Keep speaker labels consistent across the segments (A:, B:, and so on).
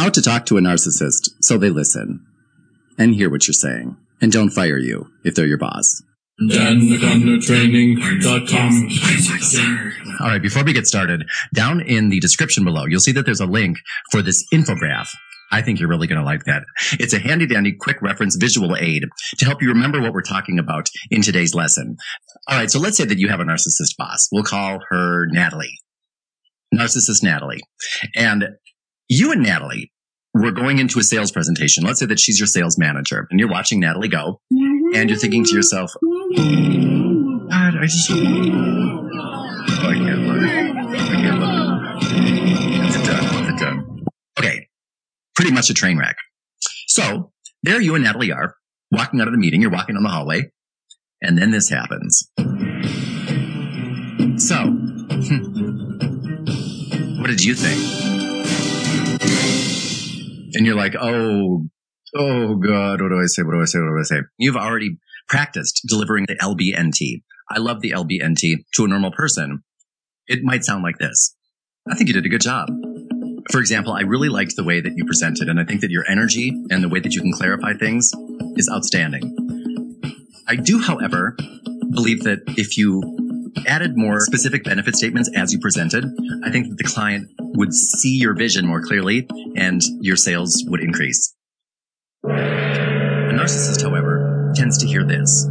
A: How to talk to a narcissist so they listen and hear what you're saying and don't fire you if they're your boss.
B: All right, before we get started, down in the description below, you'll see that there's a link for this infograph. I think you're really going to like that. It's a handy dandy quick reference visual aid to help you remember what we're talking about in today's lesson. All right, so let's say that you have a narcissist boss. We'll call her Natalie. Narcissist Natalie. And you and Natalie were going into a sales presentation. Let's say that she's your sales manager and you're watching Natalie go and you're thinking to yourself, God, I just, I can't. I can't look. Done? It done? Okay. Pretty much a train wreck. So there you and Natalie are walking out of the meeting. You're walking down the hallway and then this happens. So, hmm. what did you think? And you're like, oh, oh God, what do I say? What do I say? What do I say? You've already practiced delivering the LBNT. I love the LBNT to a normal person. It might sound like this. I think you did a good job. For example, I really liked the way that you presented, and I think that your energy and the way that you can clarify things is outstanding. I do, however, believe that if you added more specific benefit statements as you presented, I think that the client would see your vision more clearly and your sales would increase. A narcissist, however, tends to hear this.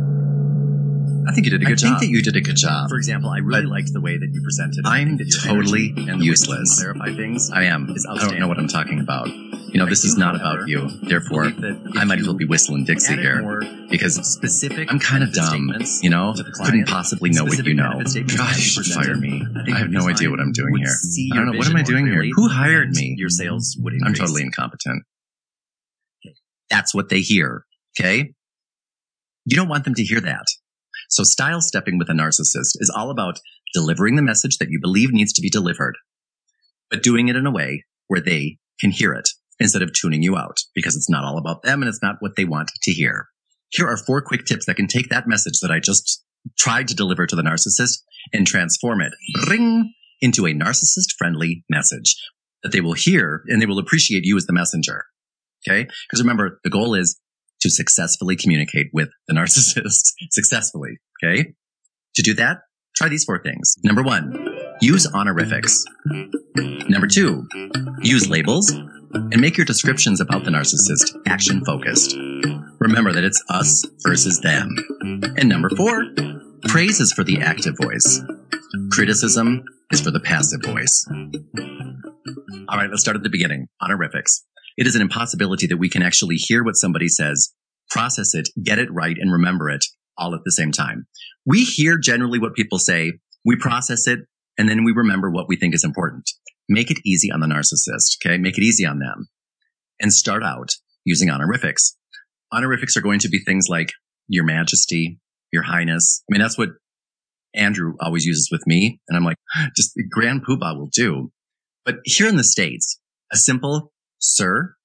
B: I think you did a good job.
A: I
B: job.
A: think that you did a good job.
B: For example, I really
A: But
B: liked the way that you presented.
A: I'm
B: think that your
A: totally
B: and
A: useless.
B: Clarify things.
A: I am. I don't know what I'm talking about. You know,
B: I
A: this is not about you. Therefore,
B: believe that if
A: I might as well be whistling Dixie here because
B: specific.
A: I'm kind of dumb. You know,
B: the
A: couldn't possibly know what you know. God, you should fire me.
B: I
A: I have no idea what I'm doing here. I don't know what am I doing here. Who hired me?
B: Your sales would increase.
A: I'm totally incompetent. That's what they hear. Okay. You don't want them to hear that. So style stepping with a narcissist is all about delivering the message that you believe needs to be delivered, but doing it in a way where they can hear it instead of tuning you out because it's not all about them and it's not what they want to hear. Here are four quick tips that can take that message that I just tried to deliver to the narcissist and transform it bring into a narcissist friendly message that they will hear and they will appreciate you as the messenger. Okay. Because remember, the goal is to successfully communicate with the narcissist successfully. Okay. To do that, try these four things. Number one, use honorifics. Number two, use labels and make your descriptions about the narcissist action focused. Remember that it's us versus them. And number four, praise is for the active voice. Criticism is for the passive voice. All right, let's start at the beginning. Honorifics. It is an impossibility that we can actually hear what somebody says, process it, get it right, and remember it all at the same time. We hear generally what people say, we process it, and then we remember what we think is important. Make it easy on the narcissist, okay? Make it easy on them. And start out using honorifics. Honorifics are going to be things like Your Majesty, Your Highness. I mean, that's what Andrew always uses with me. And I'm like, just Grand Poobah will do. But here in the States, a simple sir,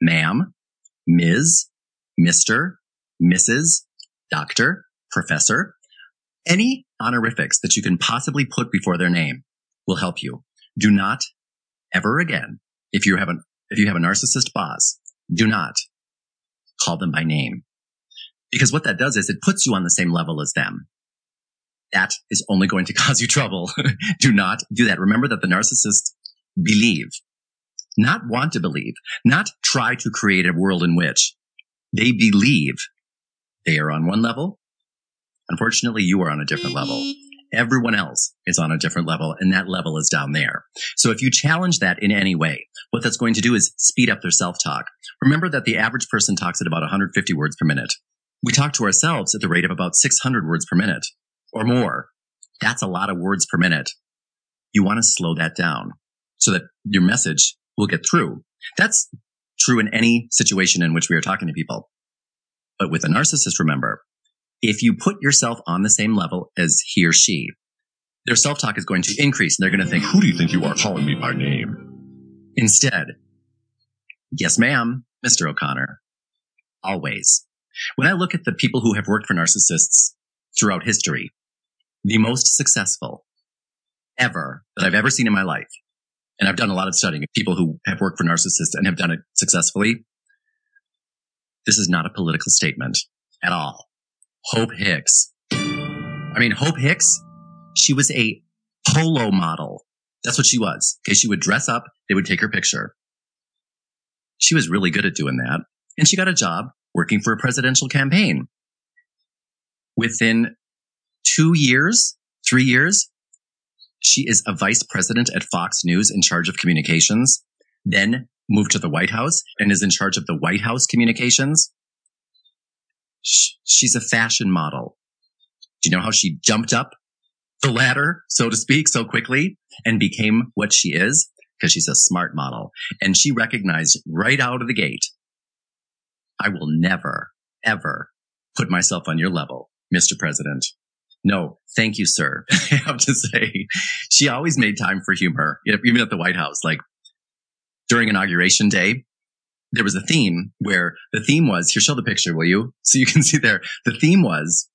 A: ma'am, Ms., Mr., Mrs., doctor, professor, any honorifics that you can possibly put before their name will help you. Do not ever again, if you have an, if you have a narcissist boss, do not call them by name. Because what that does is it puts you on the same level as them. That is only going to cause you trouble. do not do that. Remember that the narcissists believe, not want to believe, not try to create a world in which they believe they are on one level. Unfortunately, you are on a different level. Everyone else is on a different level and that level is down there. So if you challenge that in any way, what that's going to do is speed up their self-talk. Remember that the average person talks at about 150 words per minute. We talk to ourselves at the rate of about 600 words per minute or more. That's a lot of words per minute. You want to slow that down so that your message will get through. That's true in any situation in which we are talking to people. But with a narcissist, remember, if you put yourself on the same level as he or she, their self-talk is going to increase and they're going to think,
C: Who do you think you are calling me by name?
A: instead, yes, ma'am, Mr. O'Connor. Always. When I look at the people who have worked for narcissists throughout history, the most successful ever that I've ever seen in my life and I've done a lot of studying of people who have worked for narcissists and have done it successfully. This is not a political statement at all. Hope Hicks. I mean, Hope Hicks, she was a polo model. That's what she was. Okay. She would dress up. They would take her picture. She was really good at doing that. And she got a job working for a presidential campaign. Within two years, three years, she is a vice president at Fox News in charge of communications, then moved to the White House and is in charge of the White House communications. She's a fashion model. Do you know how she jumped up the ladder, so to speak, so quickly and became what she is? Because she's a smart model. And she recognized right out of the gate, I will never, ever put myself on your level, Mr. President. No, thank you, sir. I have to say, she always made time for humor, even at the White House. Like during inauguration day, there was a theme where the theme was, here, show the picture, will you? So you can see there, the theme was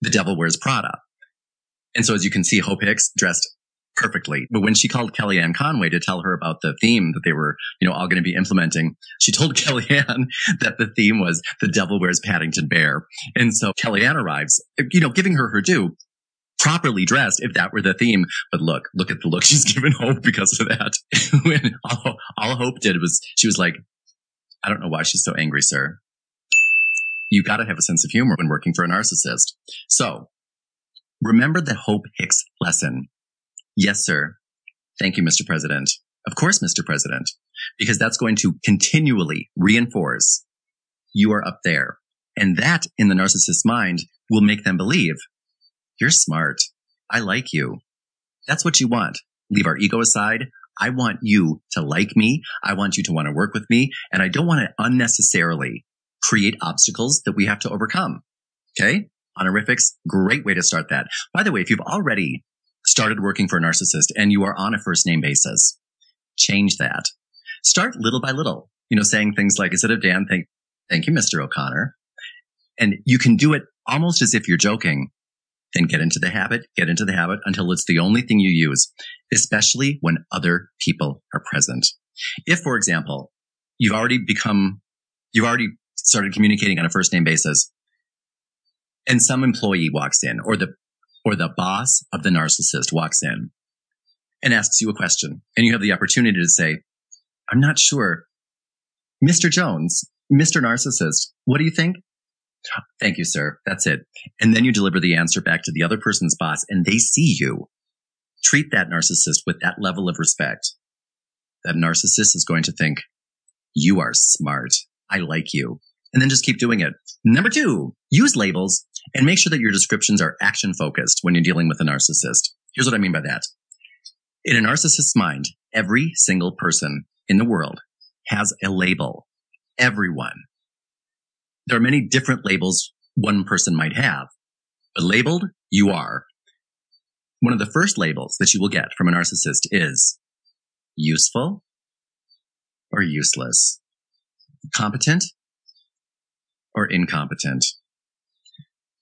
A: the devil wears Prada. And so as you can see, Hope Hicks dressed perfectly. But when she called Kellyanne Conway to tell her about the theme that they were, you know, all going to be implementing, she told Kellyanne that the theme was the devil wears Paddington Bear. And so Kellyanne arrives, you know, giving her her due, properly dressed if that were the theme. But look, look at the look she's given Hope because of that. when all, all Hope did was she was like, I don't know why she's so angry, sir. You got to have a sense of humor when working for a narcissist. So remember the Hope Hicks lesson. Yes, sir. Thank you, Mr. President. Of course, Mr. President, because that's going to continually reinforce you are up there. And that in the narcissist's mind will make them believe you're smart. I like you. That's what you want. Leave our ego aside. I want you to like me. I want you to want to work with me. And I don't want to unnecessarily create obstacles that we have to overcome. Okay. Honorifics, great way to start that. By the way, if you've already started working for a narcissist and you are on a first name basis, change that. Start little by little, you know, saying things like, instead of Dan, thank, thank you, Mr. O'Connor. And you can do it almost as if you're joking. Then get into the habit, get into the habit until it's the only thing you use, especially when other people are present. If, for example, you've already become, you've already started communicating on a first name basis and some employee walks in or the or the boss of the narcissist walks in and asks you a question and you have the opportunity to say, I'm not sure. Mr. Jones, Mr. Narcissist, what do you think? Thank you, sir. That's it. And then you deliver the answer back to the other person's boss and they see you. Treat that narcissist with that level of respect. That narcissist is going to think, you are smart. I like you. And then just keep doing it. Number two, use labels and make sure that your descriptions are action focused when you're dealing with a narcissist. Here's what I mean by that. In a narcissist's mind, every single person in the world has a label. Everyone. There are many different labels one person might have, but labeled, you are. One of the first labels that you will get from a narcissist is useful or useless, competent or incompetent.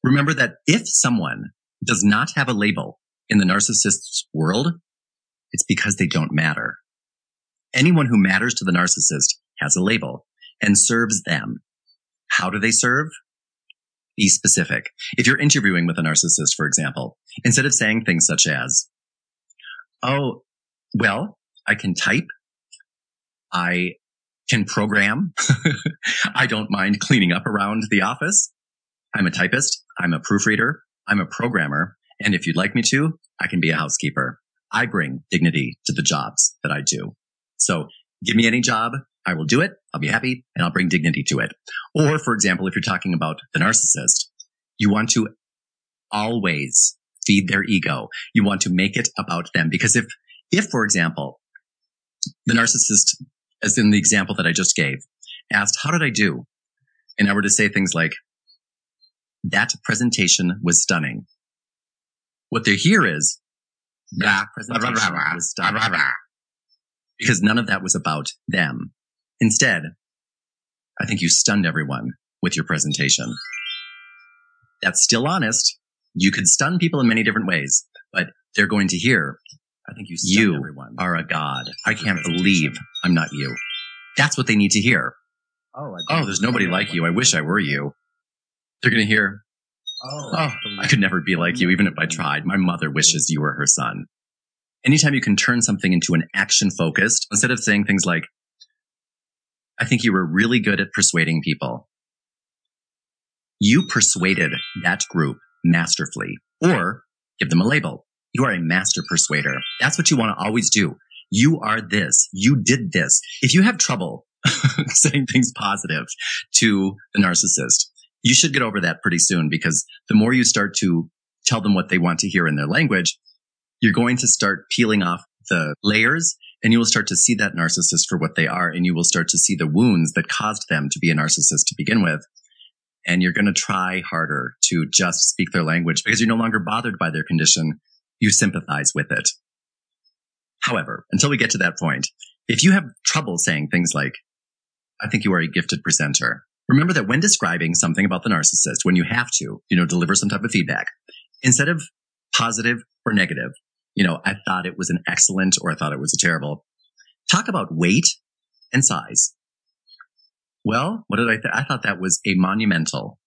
A: Remember that if someone does not have a label in the narcissist's world, it's because they don't matter. Anyone who matters to the narcissist has a label and serves them. How do they serve? Be specific. If you're interviewing with a narcissist, for example, instead of saying things such as, Oh, well, I can type. I can program. I don't mind cleaning up around the office. I'm a typist. I'm a proofreader. I'm a programmer. And if you'd like me to, I can be a housekeeper. I bring dignity to the jobs that I do. So give me any job. I will do it. I'll be happy and I'll bring dignity to it. Or for example, if you're talking about the narcissist, you want to always feed their ego. You want to make it about them because if, if for example, the narcissist, as in the example that I just gave, asked, how did I do? And I were to say things like, that presentation was stunning. What they hear is that presentation was stunning. Because none of that was about them. Instead, I think you stunned everyone with your presentation. That's still honest. You could stun people in many different ways, but they're going to hear, I think you you everyone. are a god. I can't believe I'm not you. That's what they need to hear. Oh, oh, there's nobody like you. I wish I were you. They're going to hear, oh, oh, I could never be like you, even if I mm. tried. My mother wishes you were her son. Anytime you can turn something into an action focused, instead of saying things like, I think you were really good at persuading people. You persuaded that group masterfully or give them a label. You are a master persuader. That's what you want to always do. You are this. You did this. If you have trouble saying things positive to the narcissist, you should get over that pretty soon because the more you start to tell them what they want to hear in their language, you're going to start peeling off the layers and you will start to see that narcissist for what they are. And you will start to see the wounds that caused them to be a narcissist to begin with. And you're going to try harder to just speak their language because you're no longer bothered by their condition. You sympathize with it. However, until we get to that point, if you have trouble saying things like, I think you are a gifted presenter, remember that when describing something about the narcissist, when you have to, you know, deliver some type of feedback, instead of positive or negative, you know, I thought it was an excellent or I thought it was a terrible. Talk about weight and size. Well, what did I th- I thought that was a monumental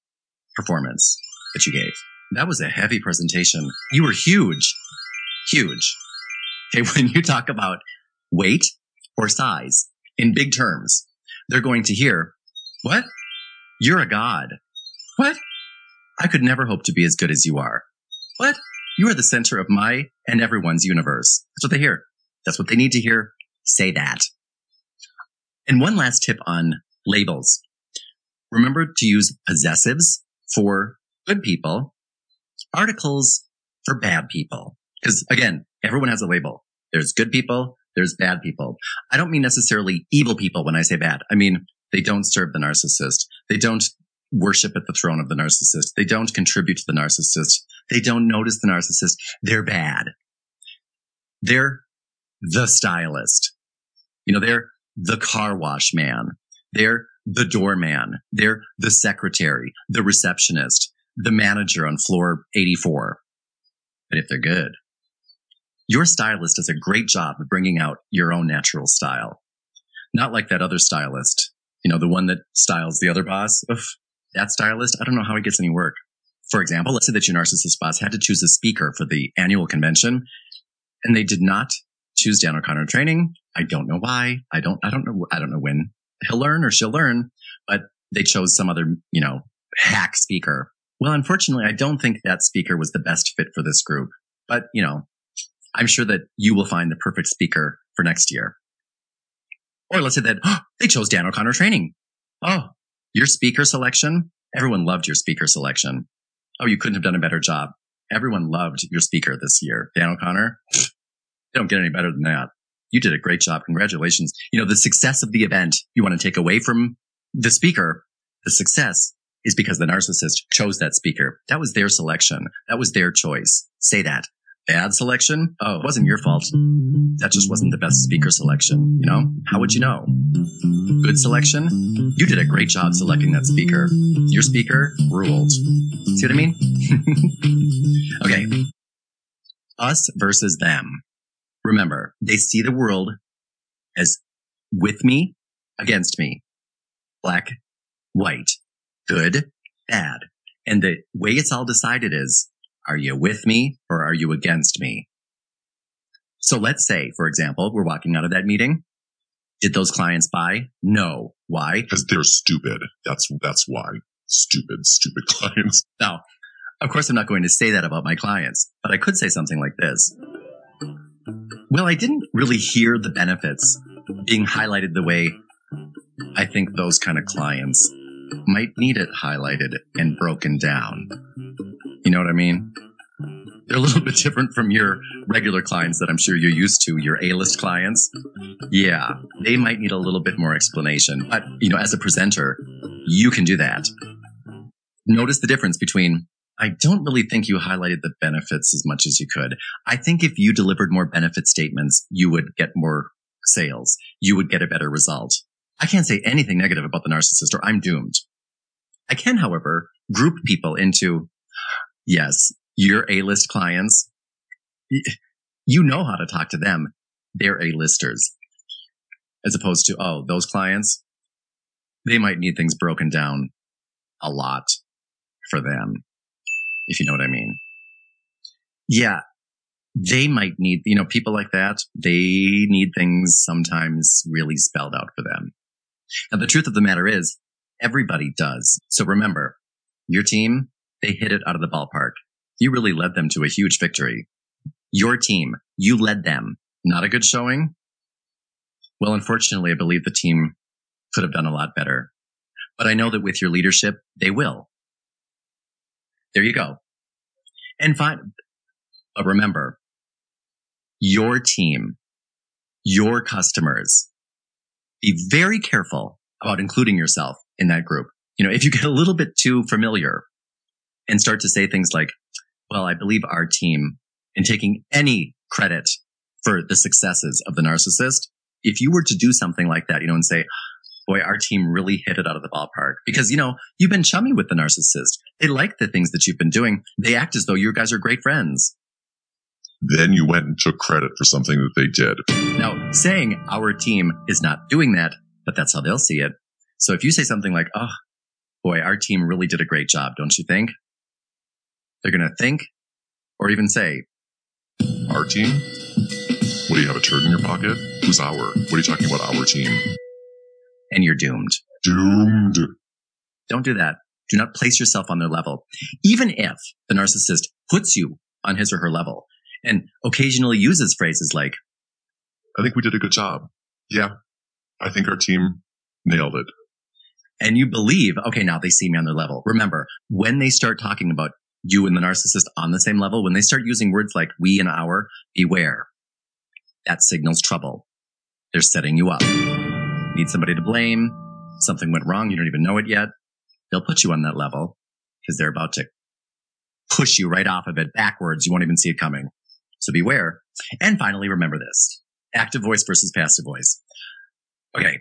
A: performance that you gave. That was a heavy presentation. You were huge. Huge. Okay. When you talk about weight or size in big terms, they're going to hear, what? You're a god. What? I could never hope to be as good as you are. What? You are the center of my and everyone's universe. That's what they hear. That's what they need to hear. Say that. And one last tip on labels. Remember to use possessives for good people, articles for bad people. Because again, everyone has a label. There's good people. There's bad people. I don't mean necessarily evil people when I say bad. I mean, they don't serve the narcissist. They don't worship at the throne of the narcissist. They don't contribute to the narcissist. They don't notice the narcissist. They're bad. They're the stylist. You know, they're the car wash man. They're the doorman. They're the secretary, the receptionist, the manager on floor 84. But if they're good, your stylist does a great job of bringing out your own natural style. Not like that other stylist, you know, the one that styles the other boss. Oof, that stylist, I don't know how he gets any work. For example, let's say that your narcissist boss had to choose a speaker for the annual convention and they did not choose Dan O'Connor training. I don't know why. I don't, I don't know. I don't know when he'll learn or she'll learn, but they chose some other, you know, hack speaker. Well, unfortunately, I don't think that speaker was the best fit for this group, but you know, I'm sure that you will find the perfect speaker for next year. Or let's say that oh, they chose Dan O'Connor training. Oh, your speaker selection. Everyone loved your speaker selection. Oh, you couldn't have done a better job. Everyone loved your speaker this year. Dan O'Connor. They don't get any better than that. You did a great job. Congratulations. You know, the success of the event you want to take away from the speaker, the success is because the narcissist chose that speaker. That was their selection. That was their choice. Say that. Bad selection? Oh, it wasn't your fault. That just wasn't the best speaker selection. You know? How would you know? Good selection? You did a great job selecting that speaker. Your speaker ruled. See what I mean? okay. Us versus them. Remember, they see the world as with me, against me, black, white, good, bad. And the way it's all decided is are you with me or are you against me? So let's say, for example, we're walking out of that meeting. Did those clients buy? No. Why?
C: Because they're stupid. That's, that's why. Stupid, stupid clients.
A: Now, of course, I'm not going to say that about my clients, but I could say something like this. Well, I didn't really hear the benefits being highlighted the way I think those kind of clients might need it highlighted and broken down. You know what I mean? They're a little bit different from your regular clients that I'm sure you're used to, your A-list clients. Yeah, they might need a little bit more explanation. But, you know, as a presenter, you can do that. Notice the difference between I don't really think you highlighted the benefits as much as you could. I think if you delivered more benefit statements, you would get more sales. You would get a better result. I can't say anything negative about the narcissist or I'm doomed. I can, however, group people into, yes, your A-list clients. You know how to talk to them. They're A-listers. As opposed to, oh, those clients, they might need things broken down a lot for them, if you know what I mean. Yeah, they might need, you know, people like that, they need things sometimes really spelled out for them. And the truth of the matter is, everybody does. So remember, your team, they hit it out of the ballpark. You really led them to a huge victory. Your team, you led them. Not a good showing? Well, unfortunately, I believe the team could have done a lot better. But I know that with your leadership, they will. There you go. And fine. But remember, your team, your customers, be very careful about including yourself in that group. You know, if you get a little bit too familiar and start to say things like, well, I believe our team in taking any credit for the successes of the narcissist, if you were to do something like that, you know, and say, boy, our team really hit it out of the ballpark because, you know, you've been chummy with the narcissist. They like the things that you've been doing. They act as though you guys are great friends.
C: Then you went and took credit for something that they did.
A: Now, saying our team is not doing that, but that's how they'll see it. So if you say something like, oh, boy, our team really did a great job, don't you think? They're going to think or even say,
C: Our team? What do you have a turd in your pocket? Who's our? What are you talking about, our team?
A: and you're doomed.
C: Doomed.
A: Don't do that. Do not place yourself on their level. Even if the narcissist puts you on his or her level and occasionally uses phrases like,
C: I think we did a good job. Yeah. I think our team nailed it.
A: and you believe, okay, now they see me on their level. Remember, when they start talking about you and the narcissist on the same level, when they start using words like we and our, beware. That signals trouble. They're setting you up. Need somebody to blame. Something went wrong. You don't even know it yet. They'll put you on that level because they're about to push you right off of it backwards. You won't even see it coming. So beware. And finally, remember this active voice versus passive voice. Okay.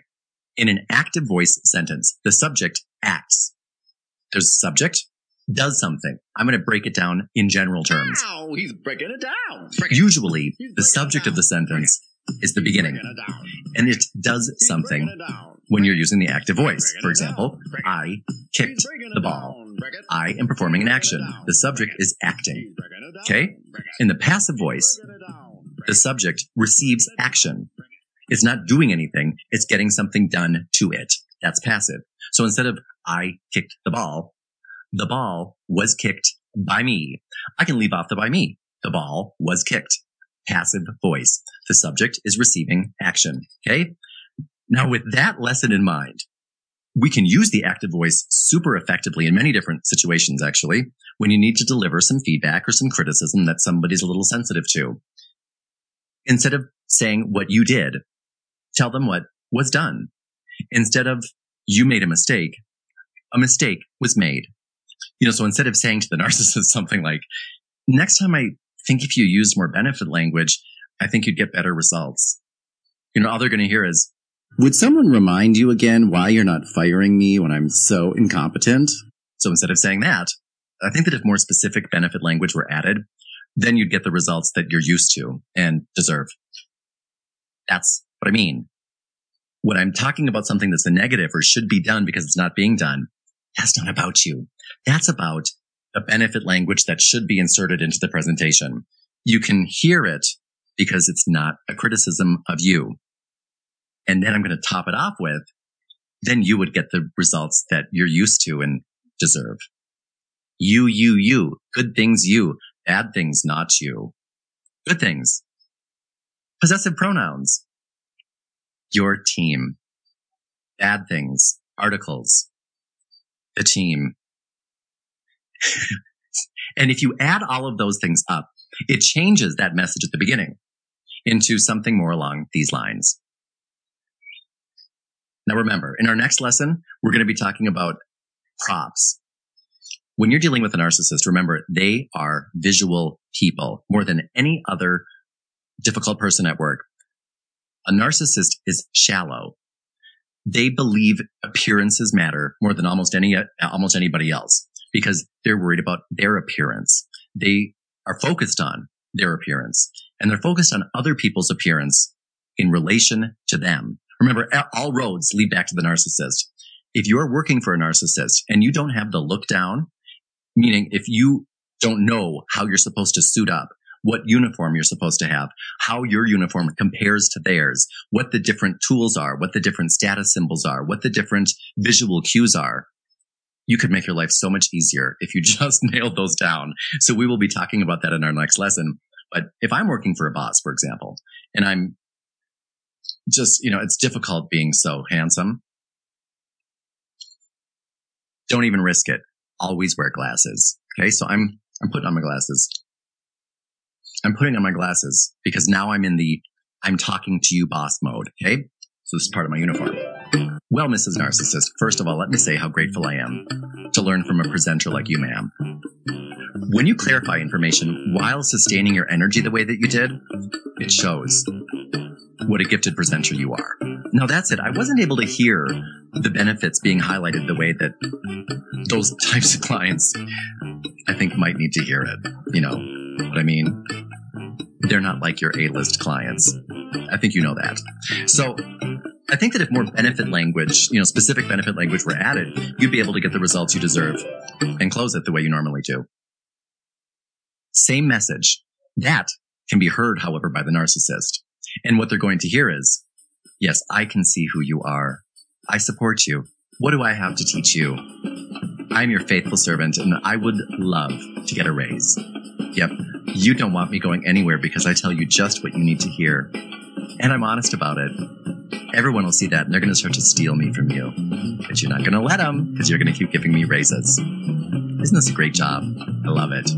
A: In an active voice sentence, the subject acts. There's a subject, does something. I'm going to break it down in general terms.
B: Wow, he's breaking it down.
A: Usually, the subject of the sentence is the beginning,
B: it
A: and it does
B: He's
A: something
B: it
A: when you're using the active voice. For example,
B: down. Break it.
A: I kicked the ball.
B: down. Break it.
A: I am performing an action. The subject is acting.
B: He's breaking it down.
A: Okay? In the passive voice,
B: Breaking it down. Break
A: the subject receives action. It's not doing anything. It's getting something done to it. That's passive. So instead of I kicked the ball, the ball was kicked by me. I can leave off the by me. The ball was kicked. Passive voice. The subject is receiving action. Okay. Now with that lesson in mind, we can use the active voice super effectively in many different situations, actually, when you need to deliver some feedback or some criticism that somebody's a little sensitive to. Instead of saying what you did, tell them what was done. Instead of you made a mistake, a mistake was made. You know, so instead of saying to the narcissist something like, next time I think if you use more benefit language, I think you'd get better results. You know, all they're going to hear is, would someone remind you again why you're not firing me when I'm so incompetent? So instead of saying that, I think that if more specific benefit language were added, then you'd get the results that you're used to and deserve. That's what I mean. When I'm talking about something that's a negative or should be done because it's not being done, that's not about you. That's about the benefit language that should be inserted into the presentation. You can hear it because it's not a criticism of you. And then I'm going to top it off with, then you would get the results that you're used to and deserve. You, you, you. Good things, you. Bad things, not you. Good things. Possessive pronouns. Your team. Bad things. Articles. The team. and if you add all of those things up, it changes that message at the beginning into something more along these lines. Now remember, in our next lesson, we're going to be talking about props. When you're dealing with a narcissist, remember they are visual people more than any other difficult person at work. A narcissist is shallow. They believe appearances matter more than almost any, almost anybody else because they're worried about their appearance. They are focused on their appearance and they're focused on other people's appearance in relation to them. Remember, all roads lead back to the narcissist. If you're working for a narcissist and you don't have the look down, meaning if you don't know how you're supposed to suit up, what uniform you're supposed to have, how your uniform compares to theirs, what the different tools are, what the different status symbols are, what the different visual cues are. You could make your life so much easier if you just nailed those down. So we will be talking about that in our next lesson. But if I'm working for a boss, for example, and I'm just, you know, it's difficult being so handsome. Don't even risk it. Always wear glasses. Okay. So I'm, I'm putting on my glasses. I'm putting on my glasses because now I'm in the I'm talking to you boss mode. Okay. So this is part of my uniform. Well, Mrs. Narcissist, first of all, let me say how grateful I am to learn from a presenter like you, ma'am. When you clarify information while sustaining your energy the way that you did, it shows what a gifted presenter you are. Now that's it. I wasn't able to hear the benefits being highlighted the way that those types of clients I think might need to hear it. You know what I mean? They're not like your A-list clients. I think you know that. So I think that if more benefit language, you know, specific benefit language were added, you'd be able to get the results you deserve and close it the way you normally do. Same message. That can be heard, however, by the narcissist. And what they're going to hear is, yes, I can see who you are. I support you. What do I have to teach you? I'm your faithful servant and I would love to get a raise. Yep. You don't want me going anywhere because I tell you just what you need to hear. And I'm honest about it. Everyone will see that and they're going to start to steal me from you. But you're not going to let them because you're going to keep giving me raises. Isn't this a great job? I love it.